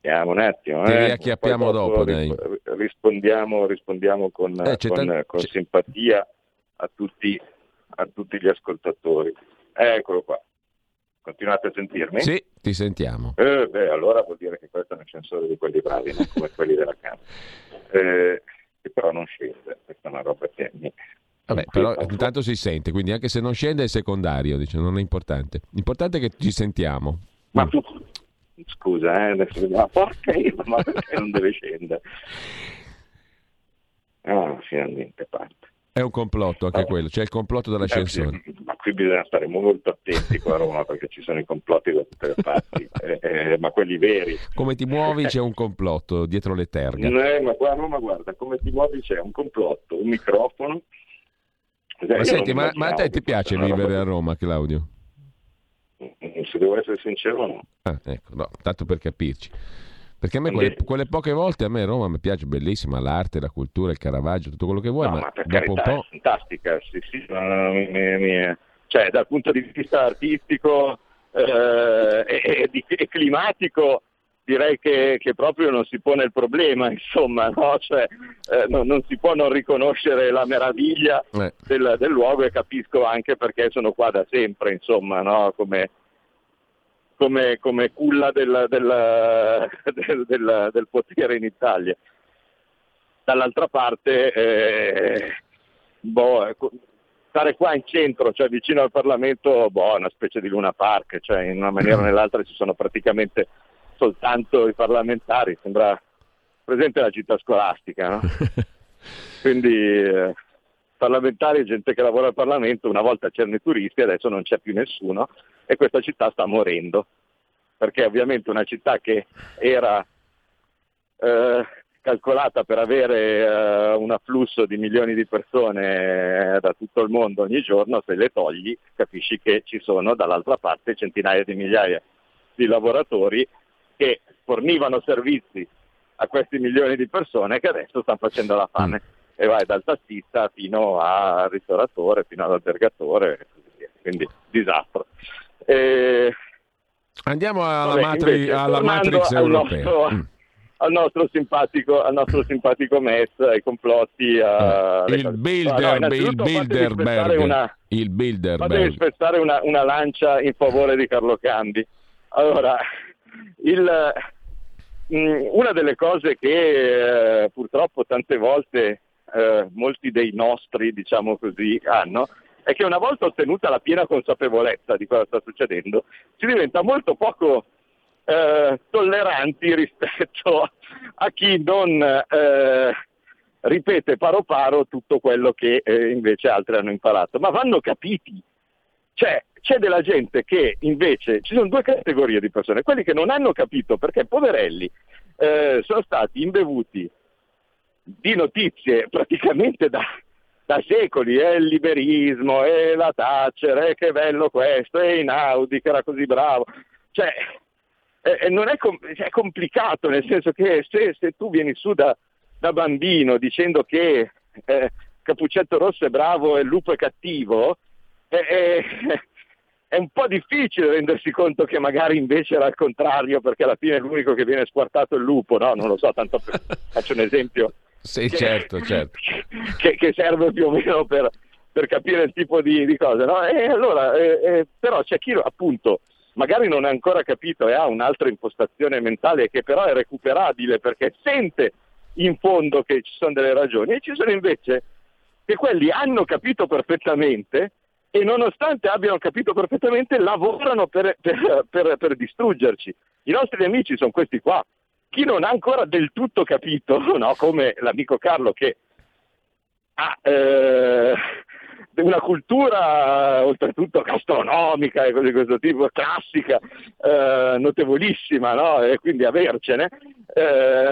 Vediamo un attimo. Ti eh. riacchiappiamo dopo, dopo rispondiamo, rispondiamo con, eh, con, t- con simpatia a tutti, a tutti gli ascoltatori. Eccolo qua. Continuate a sentirmi? Sì, ti sentiamo. Eh, beh, allora vuol dire che questo è un ascensore di quelli bravi, non come quelli della Camera. Eh, che però non scende, questa è una roba che mi, Vabbè, però intanto si sente, quindi anche se non scende è secondario, dice, non è importante. L'importante è che ci sentiamo. Ma mm. tu, scusa, eh, adesso ma porca io, ma perché non deve scendere? Ah, finalmente parte. È un complotto anche allora, quello, c'è il complotto dell'ascensore. Eh, ma qui bisogna stare molto attenti qua a Roma perché ci sono i complotti da tutte le parti, eh, eh, ma quelli veri. Come ti muovi c'è un complotto dietro le terre. Eh, ma qua a Roma guarda, come ti muovi c'è un complotto, un microfono, cioè, ma senti, ma, ma, a te ti piace vivere a Roma, Claudio? Mm, se devo essere sincero, no. Ah, ecco, no, tanto per capirci. Perché a me quelle, quelle, poche volte a me Roma mi piace bellissima, l'arte, la cultura, il Caravaggio, tutto quello che vuoi, no, ma, ma dopo un po'... è fantastica, sì, sì, mi, mi, mi, cioè dal punto di vista artistico eh, e, e, e, climatico direi che, che, proprio non si pone il problema, [laughs] insomma, no? cioè, eh, no, non si può non riconoscere la meraviglia eh. del, del, luogo e capisco anche perché sono qua da sempre, insomma, no? come, come, come, culla del, [laughs] del, del, del, potere in Italia. Dall'altra parte, eh, boh, ecco, stare qua in centro, cioè vicino al Parlamento, boh, è una specie di Luna Park, cioè in una maniera o nell'altra ci sono praticamente soltanto i parlamentari, sembra presente la città scolastica, no? [laughs] Quindi eh, parlamentari, gente che lavora al Parlamento, una volta c'erano i turisti, adesso non c'è più nessuno e questa città sta morendo, perché ovviamente una città che era eh, calcolata per avere eh, un afflusso di milioni di persone eh, da tutto il mondo ogni giorno, se le togli capisci che ci sono dall'altra parte centinaia di migliaia di lavoratori che fornivano servizi a questi milioni di persone che adesso stanno facendo la fame. Mm. e vai dal tassista fino al ristoratore, fino all'albergatore, quindi disastro. E... Andiamo alla, Vabbè, matri- invece, alla Matrix europea. Nostro, mm. al, nostro simpatico, al nostro simpatico MES, ai complotti. A... il, builder, no, il Bilderberg. Una, il Bilderberg. Devi spezzare una, una lancia in favore di Carlo Candi. Allora, il, mm, una delle cose che eh, purtroppo tante volte eh, molti dei nostri, diciamo così, hanno, è che una volta ottenuta la piena consapevolezza di cosa sta succedendo, si diventa molto poco eh, tolleranti [laughs] rispetto a chi non eh, ripete paro paro tutto quello che eh, invece altri hanno imparato. Ma vanno capiti. Cioè, c'è della gente che invece, ci sono due categorie di persone, quelli che non hanno capito perché poverelli eh, sono stati imbevuti di notizie praticamente da, da secoli, è il liberismo, è la Thatcher, è che bello questo, è Inaudi che era così bravo. Cioè, eh, è, com- è, complicato, nel senso che se, se tu vieni su da, da bambino dicendo che eh, Capuccetto Rosso è bravo e il lupo è cattivo, eh, è un po' difficile rendersi conto che magari invece era il contrario, perché alla fine l'unico che viene squartato è il lupo, no? Non lo so, tanto per... [laughs] faccio un esempio. Sì, che, certo, certo. [laughs] Che, che, serve più o meno per, per capire il tipo di, di cose, no? E allora, eh, eh, però c'è chi appunto magari non ha ancora capito e ha un'altra impostazione mentale che però è recuperabile perché sente in fondo che ci sono delle ragioni e ci sono invece che quelli hanno capito perfettamente e nonostante abbiano capito perfettamente lavorano per, per, per, per distruggerci. I nostri amici sono questi qua. Chi non ha ancora del tutto capito, [laughs] no? come l'amico Carlo che ha eh, una cultura oltretutto gastronomica e cose di questo tipo, classica, eh, notevolissima, no? e quindi avercene, eh,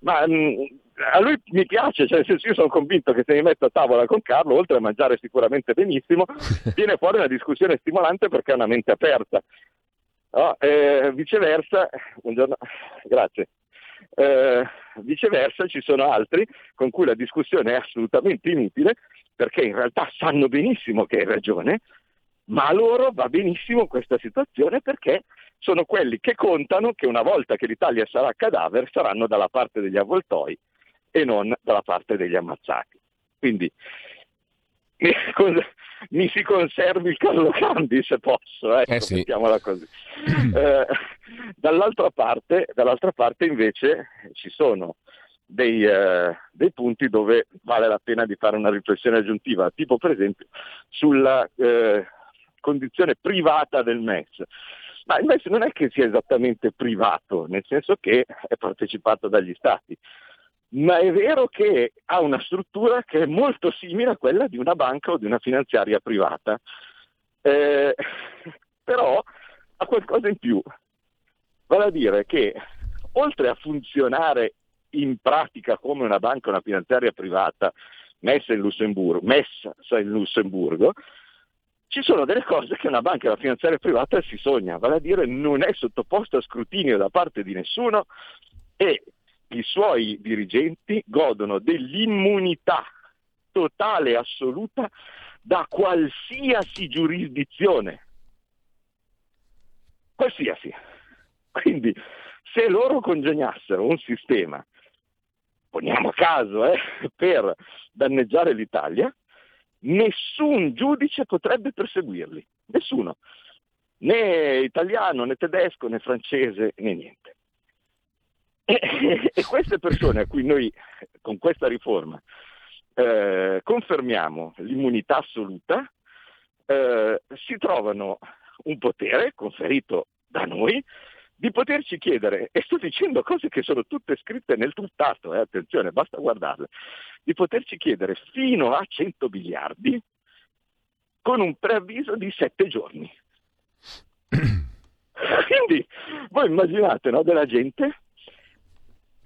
ma mh, mm, a lui mi piace, cioè nel senso io sono convinto che se mi metto a tavola con Carlo, oltre a mangiare sicuramente benissimo, [laughs] viene fuori una discussione stimolante perché ha una mente aperta. No? Eh, viceversa, buongiorno, [sighs] grazie. Eh, viceversa ci sono altri con cui la discussione è assolutamente inutile perché in realtà sanno benissimo che hai ragione, ma a loro va benissimo questa situazione perché sono quelli che contano che una volta che l'Italia sarà cadaver saranno dalla parte degli avvoltoi e non dalla parte degli ammazzati. Quindi mi [laughs] si conservi il Carlo Cambi se posso, ecco, eh sì. mettiamola così. [clears throat] Eh, dall'altra, parte, dall'altra, parte, invece ci sono dei, eh, dei, punti dove vale la pena di fare una riflessione aggiuntiva, tipo per esempio sulla eh, condizione privata del MES. Ma il MES non è che sia esattamente privato, nel senso che è partecipato dagli Stati ma è vero che ha una struttura che è molto simile a quella di una banca o di una finanziaria privata, eh, [laughs] però ha qualcosa in più, vale a dire che oltre a funzionare in pratica come una banca o una finanziaria privata messa in Lussemburgo, messa in Lussemburgo ci sono delle cose che una banca o una finanziaria privata si sogna, vale a dire non è sottoposta a scrutinio da parte di nessuno e i suoi dirigenti godono dell'immunità totale e assoluta da qualsiasi giurisdizione. Qualsiasi. Quindi se loro congegnassero un sistema, poniamo a caso, eh, per danneggiare l'Italia, nessun giudice potrebbe perseguirli. Nessuno. Né italiano, né tedesco, né francese, né niente. E, [coughs] e queste persone a cui noi con questa riforma eh, confermiamo l'immunità assoluta, eh, si trovano un potere conferito da noi di poterci chiedere, e sto dicendo cose che sono tutte scritte nel trattato, eh, attenzione, basta guardarle, di poterci chiedere fino a 100 miliardi con un preavviso di 7 giorni. [coughs] [coughs] Quindi voi immaginate no, della gente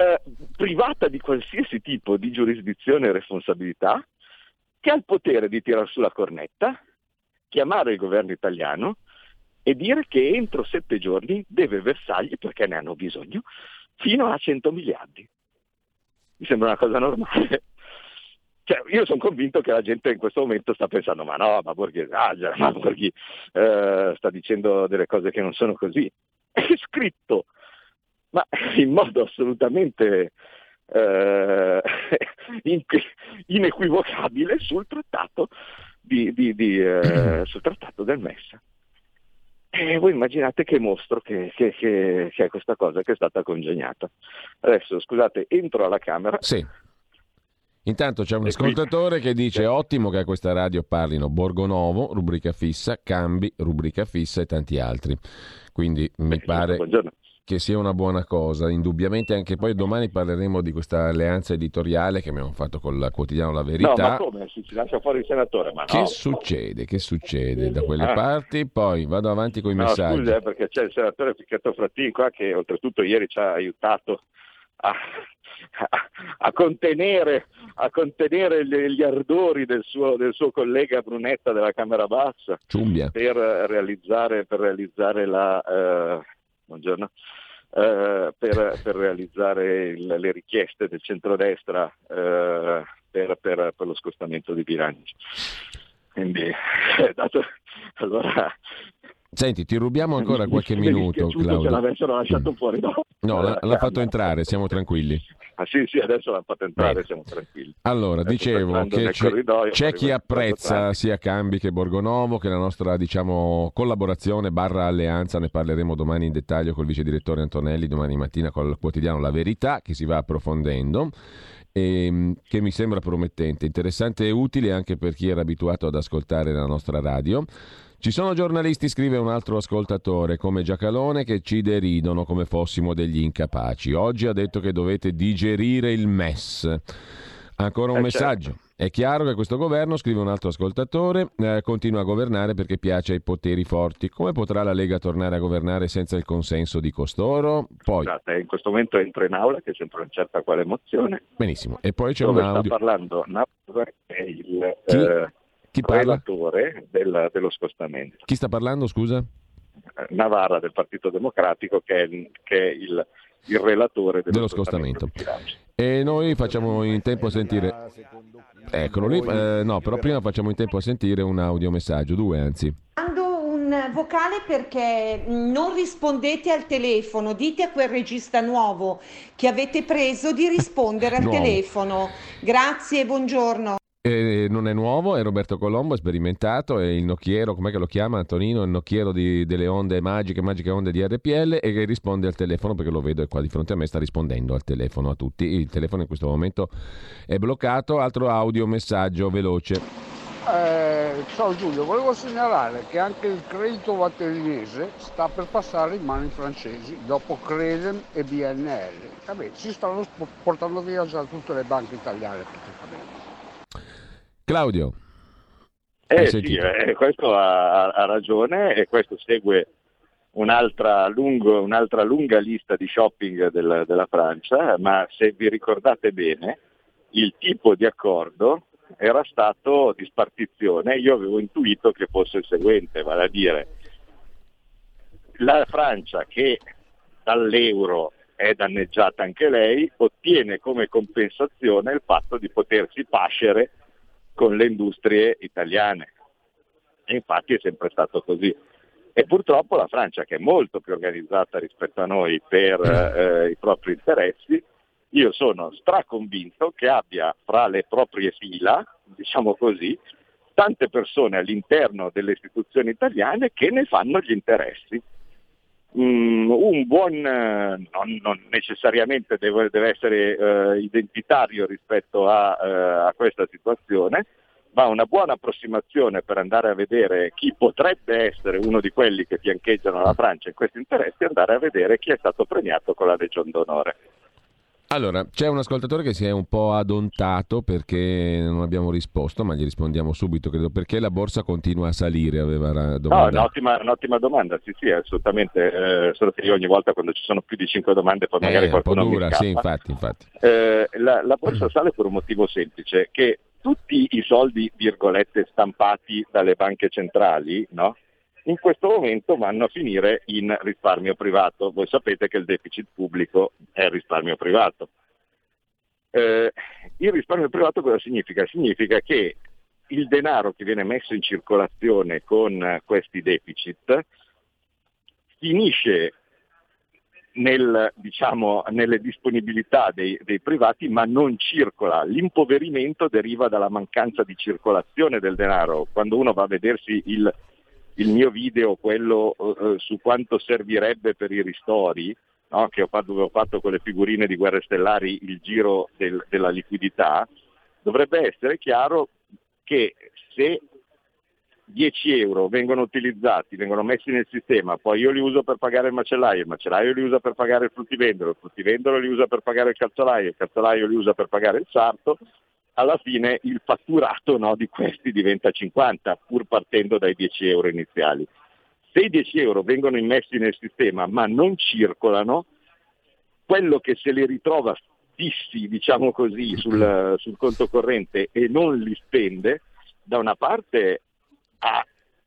eh, privata di qualsiasi tipo di giurisdizione e responsabilità, che ha il potere di tirare sulla cornetta, chiamare il governo italiano e dire che entro sette giorni deve versargli, perché ne hanno bisogno, fino a 100 miliardi. Mi sembra una cosa normale. [laughs] cioè, io sono convinto che la gente in questo momento sta pensando, ma no, ma Borghi esagera, [laughs] ma Borghi eh, sta dicendo delle cose che non sono così. [laughs] È scritto, ma [laughs] in modo assolutamente eh, [laughs] inequivocabile sul trattato, di, di, di, eh, sul trattato del MES. E voi immaginate che mostro che, che, che, che, è questa cosa che è stata congegnata. Adesso, scusate, entro alla Camera. Sì. Intanto c'è un ascoltatore che dice ottimo che a questa radio parlino Borgonovo, rubrica fissa, Cambi, rubrica fissa e tanti altri. Quindi mi pare che sia una buona cosa. Indubbiamente anche poi domani parleremo di questa alleanza editoriale che abbiamo fatto con il quotidiano La Verità. No, ma come? Si, si lascia fuori il senatore? Ma che no. succede? Che succede da quelle ah. parti? Poi vado avanti con i no, messaggi. Scusa, eh, perché c'è il senatore Picchetto Frattin qua che oltretutto ieri ci ha aiutato a, a, contenere, a contenere gli ardori del suo, del suo, collega Brunetta della Camera Bassa per realizzare, per realizzare la... Eh, buongiorno, per, per, realizzare il, le richieste del centrodestra eh, per, per, per, lo scostamento di bilancio. Quindi, [laughs] dato, allora, Senti, ti rubiamo ancora qualche minuto, Claudio. Se l'avessero lasciato fuori dopo. No, l'ha, l'ha fatto entrare, siamo tranquilli. Ah sì, sì, adesso l'ha fatto entrare, Beh. siamo tranquilli. Allora, adesso dicevo che c'è, c'è chi apprezza sia Cambi che Borgonovo, che la nostra, diciamo, collaborazione barra alleanza, ne parleremo domani in dettaglio col vice direttore Antonelli, domani mattina col quotidiano La Verità, che si va approfondendo e ehm, che mi sembra promettente, interessante e utile anche per chi era abituato ad ascoltare la nostra radio. Ci sono giornalisti, scrive un altro ascoltatore, come Giacalone, che ci deridono come fossimo degli incapaci. Oggi ha detto che dovete digerire il MES. Ancora un eh certo. messaggio. Certo. È chiaro che questo governo, scrive un altro ascoltatore, eh, continua a governare perché piace ai poteri forti. Come potrà la Lega tornare a governare senza il consenso di costoro? Poi... Scusate, in questo momento entro in aula, che sembra non certa quale emozione. Benissimo. E poi c'è Dove un audio. sta parlando Navarra, è il... Chi? Eh, chi parla? relatore del, dello scostamento. Chi sta parlando, scusa? Navarra del Partito Democratico che è, che è il, il, relatore dello, dello scostamento. scostamento. E noi facciamo in tempo a sentire... Eccolo lì, eh, no, però prima facciamo in tempo a sentire un audiomessaggio, due anzi un vocale perché non rispondete al telefono, dite a quel regista nuovo che avete preso di rispondere al telefono. Grazie, buongiorno. Eh, non è nuovo, è Roberto Colombo, è sperimentato, è il nocchiero, com'è che lo chiama Antonino? Il nocchiero di, delle onde magiche, magiche onde di RPL e che risponde al telefono perché lo vedo è qua di fronte a me, sta rispondendo al telefono a tutti. Il telefono in questo momento è bloccato. Altro audio, messaggio veloce. Eh, ciao Giulio, volevo segnalare che anche il credito vaterinese sta per passare in mani francesi dopo Credem e BNL. Vabbè, si stanno portando via già tutte le banche italiane praticamente. Claudio. Eh sì, eh, questo ha, ha, ragione e questo segue un'altra, lungo, un'altra lunga lista di shopping del, della Francia, ma se vi ricordate bene, il tipo di accordo era stato di spartizione. Io avevo intuito che fosse il seguente, vale a dire la Francia che dall'euro è danneggiata anche lei, ottiene come compensazione il fatto di potersi pascere con le industrie italiane. E infatti è sempre stato così. E purtroppo la Francia, che è molto più organizzata rispetto a noi per [laughs] eh, i propri interessi, io sono straconvinto che abbia fra le proprie fila, diciamo così, tante persone all'interno delle istituzioni italiane che ne fanno gli interessi. Mm, un buon, eh, non, non necessariamente deve, deve essere eh, identitario rispetto a, eh, a, questa situazione, ma una buona approssimazione per andare a vedere chi potrebbe essere uno di quelli che fiancheggiano la Francia in questi interessi, andare a vedere chi è stato premiato con la Legion d'Onore. Allora, c'è un ascoltatore che si è un po' adontato perché non abbiamo risposto, ma gli rispondiamo subito, credo, perché la borsa continua a salire, aveva domanda. No, un'ottima, un'ottima domanda, sì sì, assolutamente, eh, solo che io ogni volta quando ci sono più di 5 domande poi magari eh, qualcuno un po' dura, sì, infatti, infatti. Eh, la, la borsa sale per un motivo semplice, che tutti i soldi, virgolette, stampati dalle banche centrali, no? In questo momento vanno a finire in risparmio privato. Voi sapete che il deficit pubblico è risparmio privato. Eh, il risparmio privato cosa significa? Significa che il denaro che viene messo in circolazione con questi deficit finisce nel, diciamo, nelle disponibilità dei, dei, privati ma non circola. L'impoverimento deriva dalla mancanza di circolazione del denaro. Quando uno va a vedersi il, il mio video, quello uh, su quanto servirebbe per i ristori, no? che ho fatto, ho fatto, con le figurine di Guerre Stellari il giro del, della liquidità, dovrebbe essere chiaro che se 10 euro vengono utilizzati, vengono messi nel sistema, poi io li uso per pagare il macellaio, il macellaio li usa per pagare il fruttivendolo, il fruttivendolo li usa per pagare il calzolaio, il calzolaio li usa per pagare il sarto, alla fine il fatturato no, di questi diventa 50, pur partendo dai 10 euro iniziali. Se i 10 euro vengono immessi nel sistema ma non circolano, quello che se li ritrova fissi, diciamo così, sul, sul conto corrente e non li spende, da una parte ha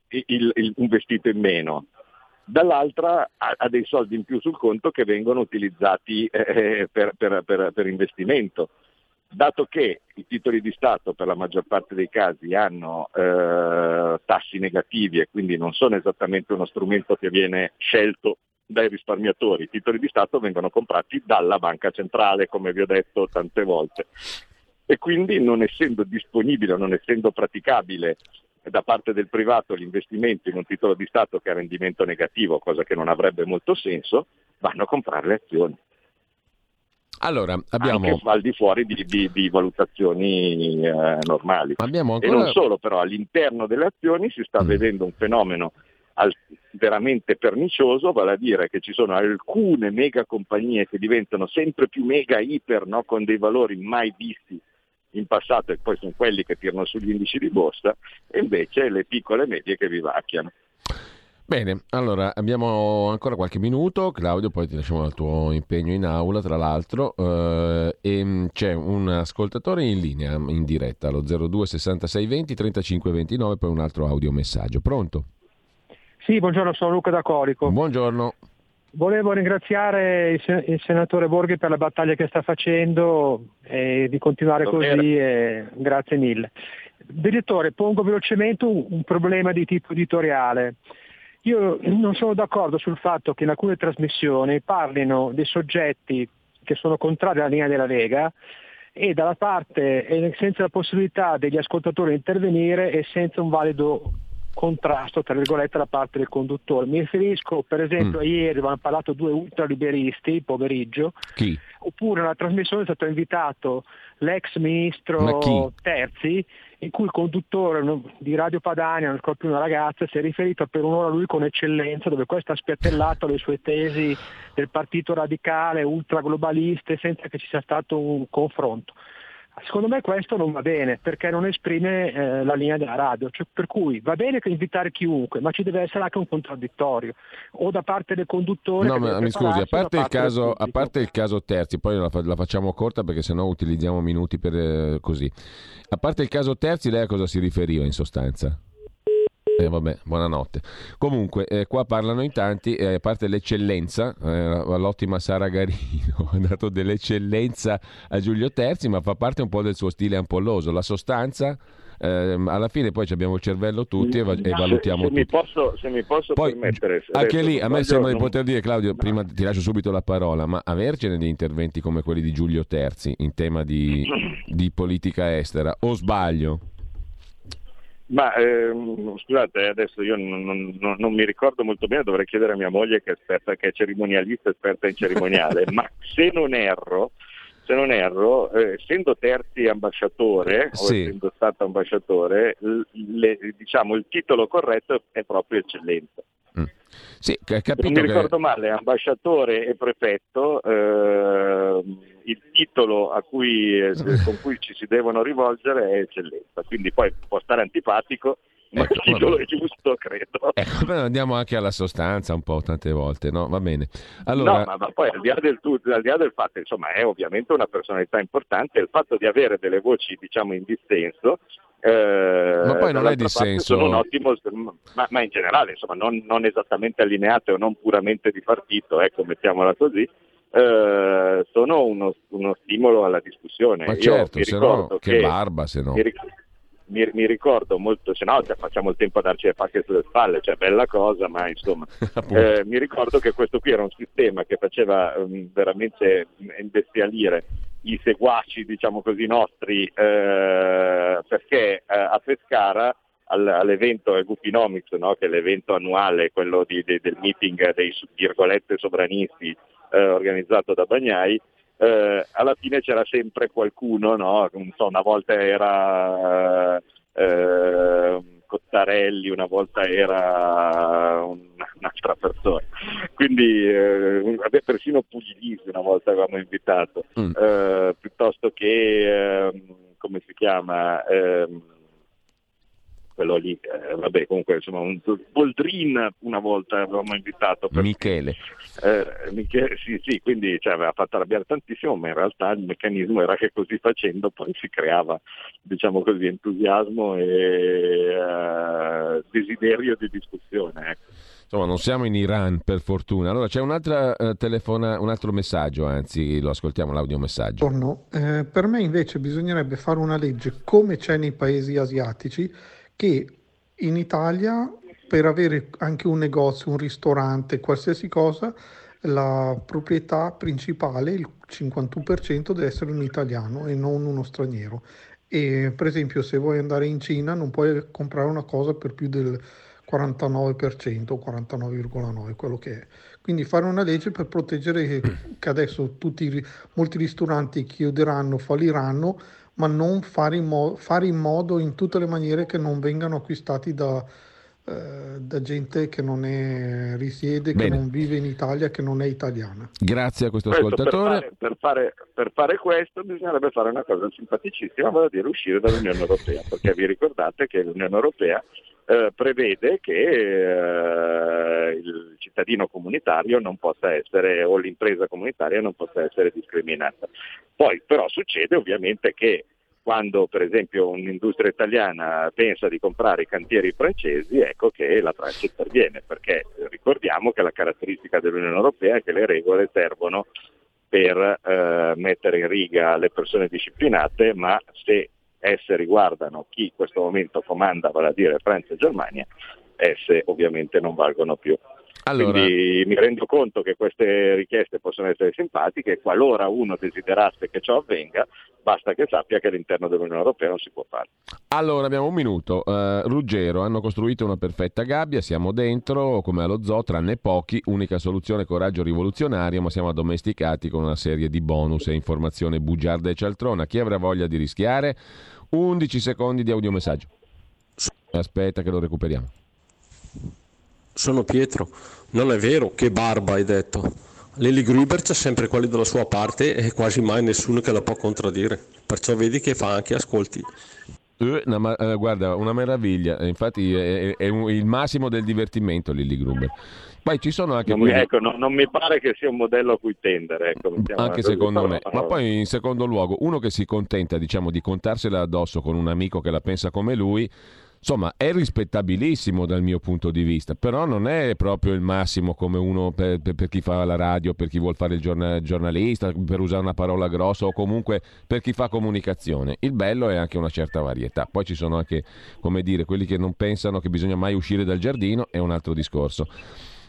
il, il, un vestito in meno, dall'altra ha, ha, dei soldi in più sul conto che vengono utilizzati eh, per, per, per, per, investimento. Dato che i titoli di Stato per la maggior parte dei casi hanno eh, tassi negativi e quindi non sono esattamente uno strumento che viene scelto dai risparmiatori, i titoli di Stato vengono comprati dalla banca centrale, come vi ho detto tante volte. E quindi non essendo disponibile, non essendo praticabile da parte del privato l'investimento in un titolo di Stato che ha rendimento negativo, cosa che non avrebbe molto senso, vanno a comprare le azioni. Allora, abbiamo... Anche al di fuori di, di, di valutazioni eh, normali. Ancora... E non solo, però all'interno delle azioni si sta mm. vedendo un fenomeno al, veramente pernicioso, vale a dire che ci sono alcune mega compagnie che diventano sempre più mega iper no, con dei valori mai visti in passato e poi sono quelli che tirano sugli indici di borsa e invece le piccole e medie che vivacchiano. Bene, allora abbiamo ancora qualche minuto, Claudio, poi ti lasciamo al tuo impegno in aula, tra l'altro, eh, e mm, c'è un ascoltatore in linea, in diretta, allo 02 66 20 35 29, poi un altro audiomessaggio. Pronto? Sì, buongiorno, sono Luca da Corico. Buongiorno. Volevo ringraziare il senatore Borghi per la battaglia che sta facendo e di continuare Davvero. così e grazie mille. Direttore, pongo velocemente un, un problema di tipo editoriale. Io non sono d'accordo sul fatto che in alcune trasmissioni parlino dei soggetti che sono contrari alla linea della Lega e dalla parte e senza la possibilità degli ascoltatori di intervenire e senza un valido contrasto tra virgolette da parte del conduttore. Mi riferisco per esempio mm. a ieri dove hanno parlato due ultraliberisti, pomeriggio, Chi? oppure nella trasmissione è stato invitato l'ex ministro Terzi in cui il conduttore di Radio Padania, non ricordo più una ragazza, si è riferito per un'ora a lui con eccellenza, dove questo ha spiattellato le sue tesi del partito radicale, ultraglobaliste, senza che ci sia stato un confronto. Secondo me questo non va bene perché non esprime eh, la linea della radio, cioè, per cui va bene che invitare chiunque, ma ci deve essere anche un contraddittorio o da parte del conduttore. No, ma mi scusi, a parte, parte, caso, a parte, il caso, Terzi, poi la, la facciamo corta perché sennò utilizziamo minuti per eh, così. A parte il caso Terzi, lei a cosa si riferiva in sostanza? Eh, vabbè, buonanotte. Comunque, eh, qua parlano in tanti, eh, a parte l'eccellenza, eh, l'ottima Sara Garino [laughs] ha dato dell'eccellenza a Giulio Terzi, ma fa parte un po' del suo stile ampolloso. La sostanza, ehm, alla fine poi abbiamo il cervello tutti e, va- e valutiamo se, se. Mi posso, se mi posso poi, permettere... Anche lì, a me sembra di poter dire, Claudio, prima ti lascio subito la parola, ma avercene di interventi come quelli di Giulio Terzi in tema di, di politica estera, o sbaglio? Ma ehm, scusate, adesso io non, non, non, mi ricordo molto bene, dovrei chiedere a mia moglie che è, esperta, che è cerimonialista, esperta in cerimoniale, [laughs] ma se non erro, se non erro eh, essendo terzi ambasciatore, sì. o essendo stato ambasciatore, le, diciamo, il titolo corretto è proprio eccellenza. Mm. Sì, non mi ricordo che... male, ambasciatore e prefetto, eh, il titolo cui, eh, [laughs] con cui ci si devono rivolgere è eccellenza, quindi poi può stare antipatico, ma ecco, il titolo è giusto, credo. Ecco, andiamo anche alla sostanza un po' tante volte, no? Va bene. Allora... No, ma, ma poi al di, del, al di, là del, fatto, insomma, è ovviamente una personalità importante, il fatto di avere delle voci, diciamo, in dissenso eh, ma poi non è dissenso. Sono un ottimo, ma, ma in generale, insomma, non, non, esattamente allineate o non puramente di partito, ecco, mettiamola così, eh, sono uno, uno, stimolo alla discussione. Ma Io certo, se no, che, che barba se no. Mi, mi, mi, ricordo molto, se no cioè, facciamo il tempo a darci le pacche sulle spalle, cioè bella cosa, ma insomma, [laughs] eh, mi ricordo che questo qui era un sistema che faceva um, veramente imbestialire i seguaci, diciamo così, nostri, eh, perché eh, a Pescara all'evento Egupinomics, no? che è l'evento annuale, quello di, di, del meeting dei virgolette sovranisti eh, organizzato da Bagnai, eh, alla fine c'era sempre qualcuno, no? so, una volta era eh, Cottarelli, una volta era un'altra persona, quindi eh, persino Puglisi una volta avevamo invitato, mm. Eh, piuttosto che, ehm, come si chiama? Ehm, quello lì, eh, vabbè comunque insomma un Boldrin una volta avevamo invitato per... Michele. Eh, Michele sì sì quindi cioè, aveva fatto arrabbiare tantissimo ma in realtà il meccanismo era che così facendo poi si creava diciamo così entusiasmo e uh, desiderio di discussione ecco. Insomma, non siamo in Iran per fortuna. Allora c'è un'altra uh, telefona, un altro messaggio, anzi lo ascoltiamo l'audiomessaggio. No, eh, per me invece bisognerebbe fare una legge come c'è nei paesi asiatici che in Italia per avere anche un negozio, un ristorante, qualsiasi cosa, la proprietà principale, il 51%, deve essere un italiano e non uno straniero. E per esempio se vuoi andare in Cina non puoi comprare una cosa per più del 49% o 49,9% quello che è. Quindi fare una legge per proteggere che adesso tutti, molti ristoranti chiuderanno, falliranno, ma non fare in, mo- fare in, modo in tutte le maniere che non vengano acquistati da, eh, da gente che non è, risiede, Bene. che non vive in Italia, che non è italiana. Grazie a questo, questo ascoltatore. Per fare, per, fare, per fare, questo bisognerebbe fare una cosa simpaticissima, vale a dire uscire dall'Unione Europea, perché vi ricordate che l'Unione Europea eh, prevede che eh, il cittadino comunitario non possa essere o l'impresa comunitaria non possa essere discriminata. Poi però succede ovviamente che quando per esempio un'industria italiana pensa di comprare i cantieri francesi, ecco che la Francia interviene, perché ricordiamo che la caratteristica dell'Unione Europea è che le regole servono per eh, mettere in riga le persone disciplinate, ma se esse riguardano chi in questo momento comanda, vale a dire Francia e Germania, esse ovviamente non valgono più. Allora... Quindi mi rendo conto che queste richieste possono essere simpatiche e qualora uno desiderasse che ciò avvenga, basta che sappia che all'interno dell'Unione Europea non si può fare. Allora abbiamo un minuto. Uh, Ruggero, hanno costruito una perfetta gabbia, siamo dentro come allo zoo, tranne pochi, unica soluzione coraggio rivoluzionario, ma siamo addomesticati con una serie di bonus e informazione bugiarda e cialtrona. Chi avrà voglia di rischiare? 11 secondi di audiomessaggio. Aspetta che lo recuperiamo. Sono Pietro. Non è vero, che barba hai detto. Lily Gruber c'è sempre quelli dalla sua parte e quasi mai nessuno che la può contraddire. Perciò vedi che fa anche ascolti. Eh, no, ma, eh, guarda, una meraviglia. Infatti è, è, un, il massimo del divertimento Lily Gruber. Poi ci sono anche non, quelli... ecco, no, non mi pare che sia un modello a cui tendere. Ecco, anche secondo me. Ma poi in secondo luogo, uno che si contenta diciamo, di contarsela addosso con un amico che la pensa come lui, insomma, è rispettabilissimo dal mio punto di vista, però non è proprio il massimo come uno per, per, per chi fa la radio, per chi vuole fare il giornal, giornalista, per usare una parola grossa o comunque per chi fa comunicazione. Il bello è anche una certa varietà. Poi ci sono anche, come dire, quelli che non pensano che bisogna mai uscire dal giardino, è un altro discorso.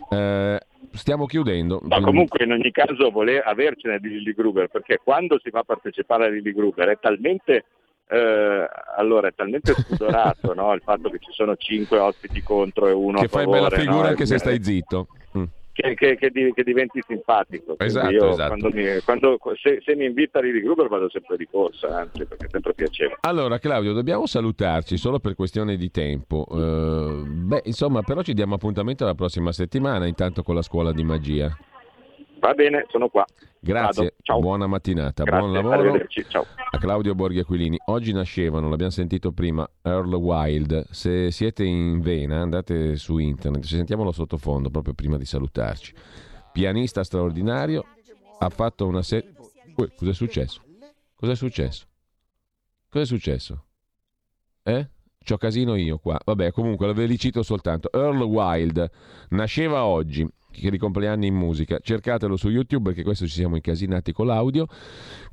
Eh, stiamo chiudendo. Ma comunque in ogni caso voler avercene di Lilly Gruber, perché quando si va a partecipare a Lilly Gruber è talmente, eh, allora, è talmente [laughs] spudorato no? il fatto che ci sono cinque ospiti contro e uno che a favore. Che fai bella figura no? anche se stai zitto. Mm che, che, che, che, diventi simpatico. Esatto, io, esatto. Quando mi, quando, se, se, mi invita a Lili Gruber vado sempre di corsa, anzi, perché è sempre piacevole. Allora, Claudio, dobbiamo salutarci solo per questione di tempo. Uh, beh, insomma, però ci diamo appuntamento la prossima settimana, intanto con la scuola di magia. Va bene, sono qua. Grazie, buona mattinata, Grazie, buon lavoro ciao. a Claudio Borghi Aquilini. Oggi nascevano, l'abbiamo sentito prima, Earl Wild. Se siete in vena andate su internet, ci sentiamo lo sottofondo proprio prima di salutarci. Pianista straordinario, ha fatto una serie... Cos'è successo? Cos'è successo? Cos'è successo? Eh? C'ho casino io qua. Vabbè, comunque ve li cito soltanto. Earl Wild nasceva oggi che di compleanni in musica. Cercatelo su YouTube perché questo ci siamo incasinati con l'audio.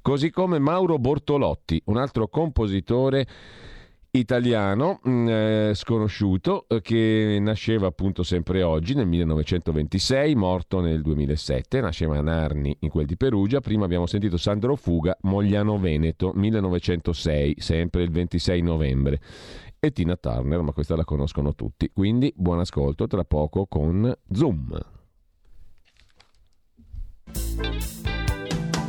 Così come Mauro Bortolotti, un altro compositore italiano mm, eh, sconosciuto eh, che nasceva appunto sempre oggi nel 1926, morto nel 2007, nasceva a Narni in quel di Perugia, prima abbiamo sentito Sandro Fuga, Mogliano Veneto, 1906, sempre il 26 novembre, e Tina Turner, ma questa la conoscono tutti, quindi buon ascolto tra poco con Zoom.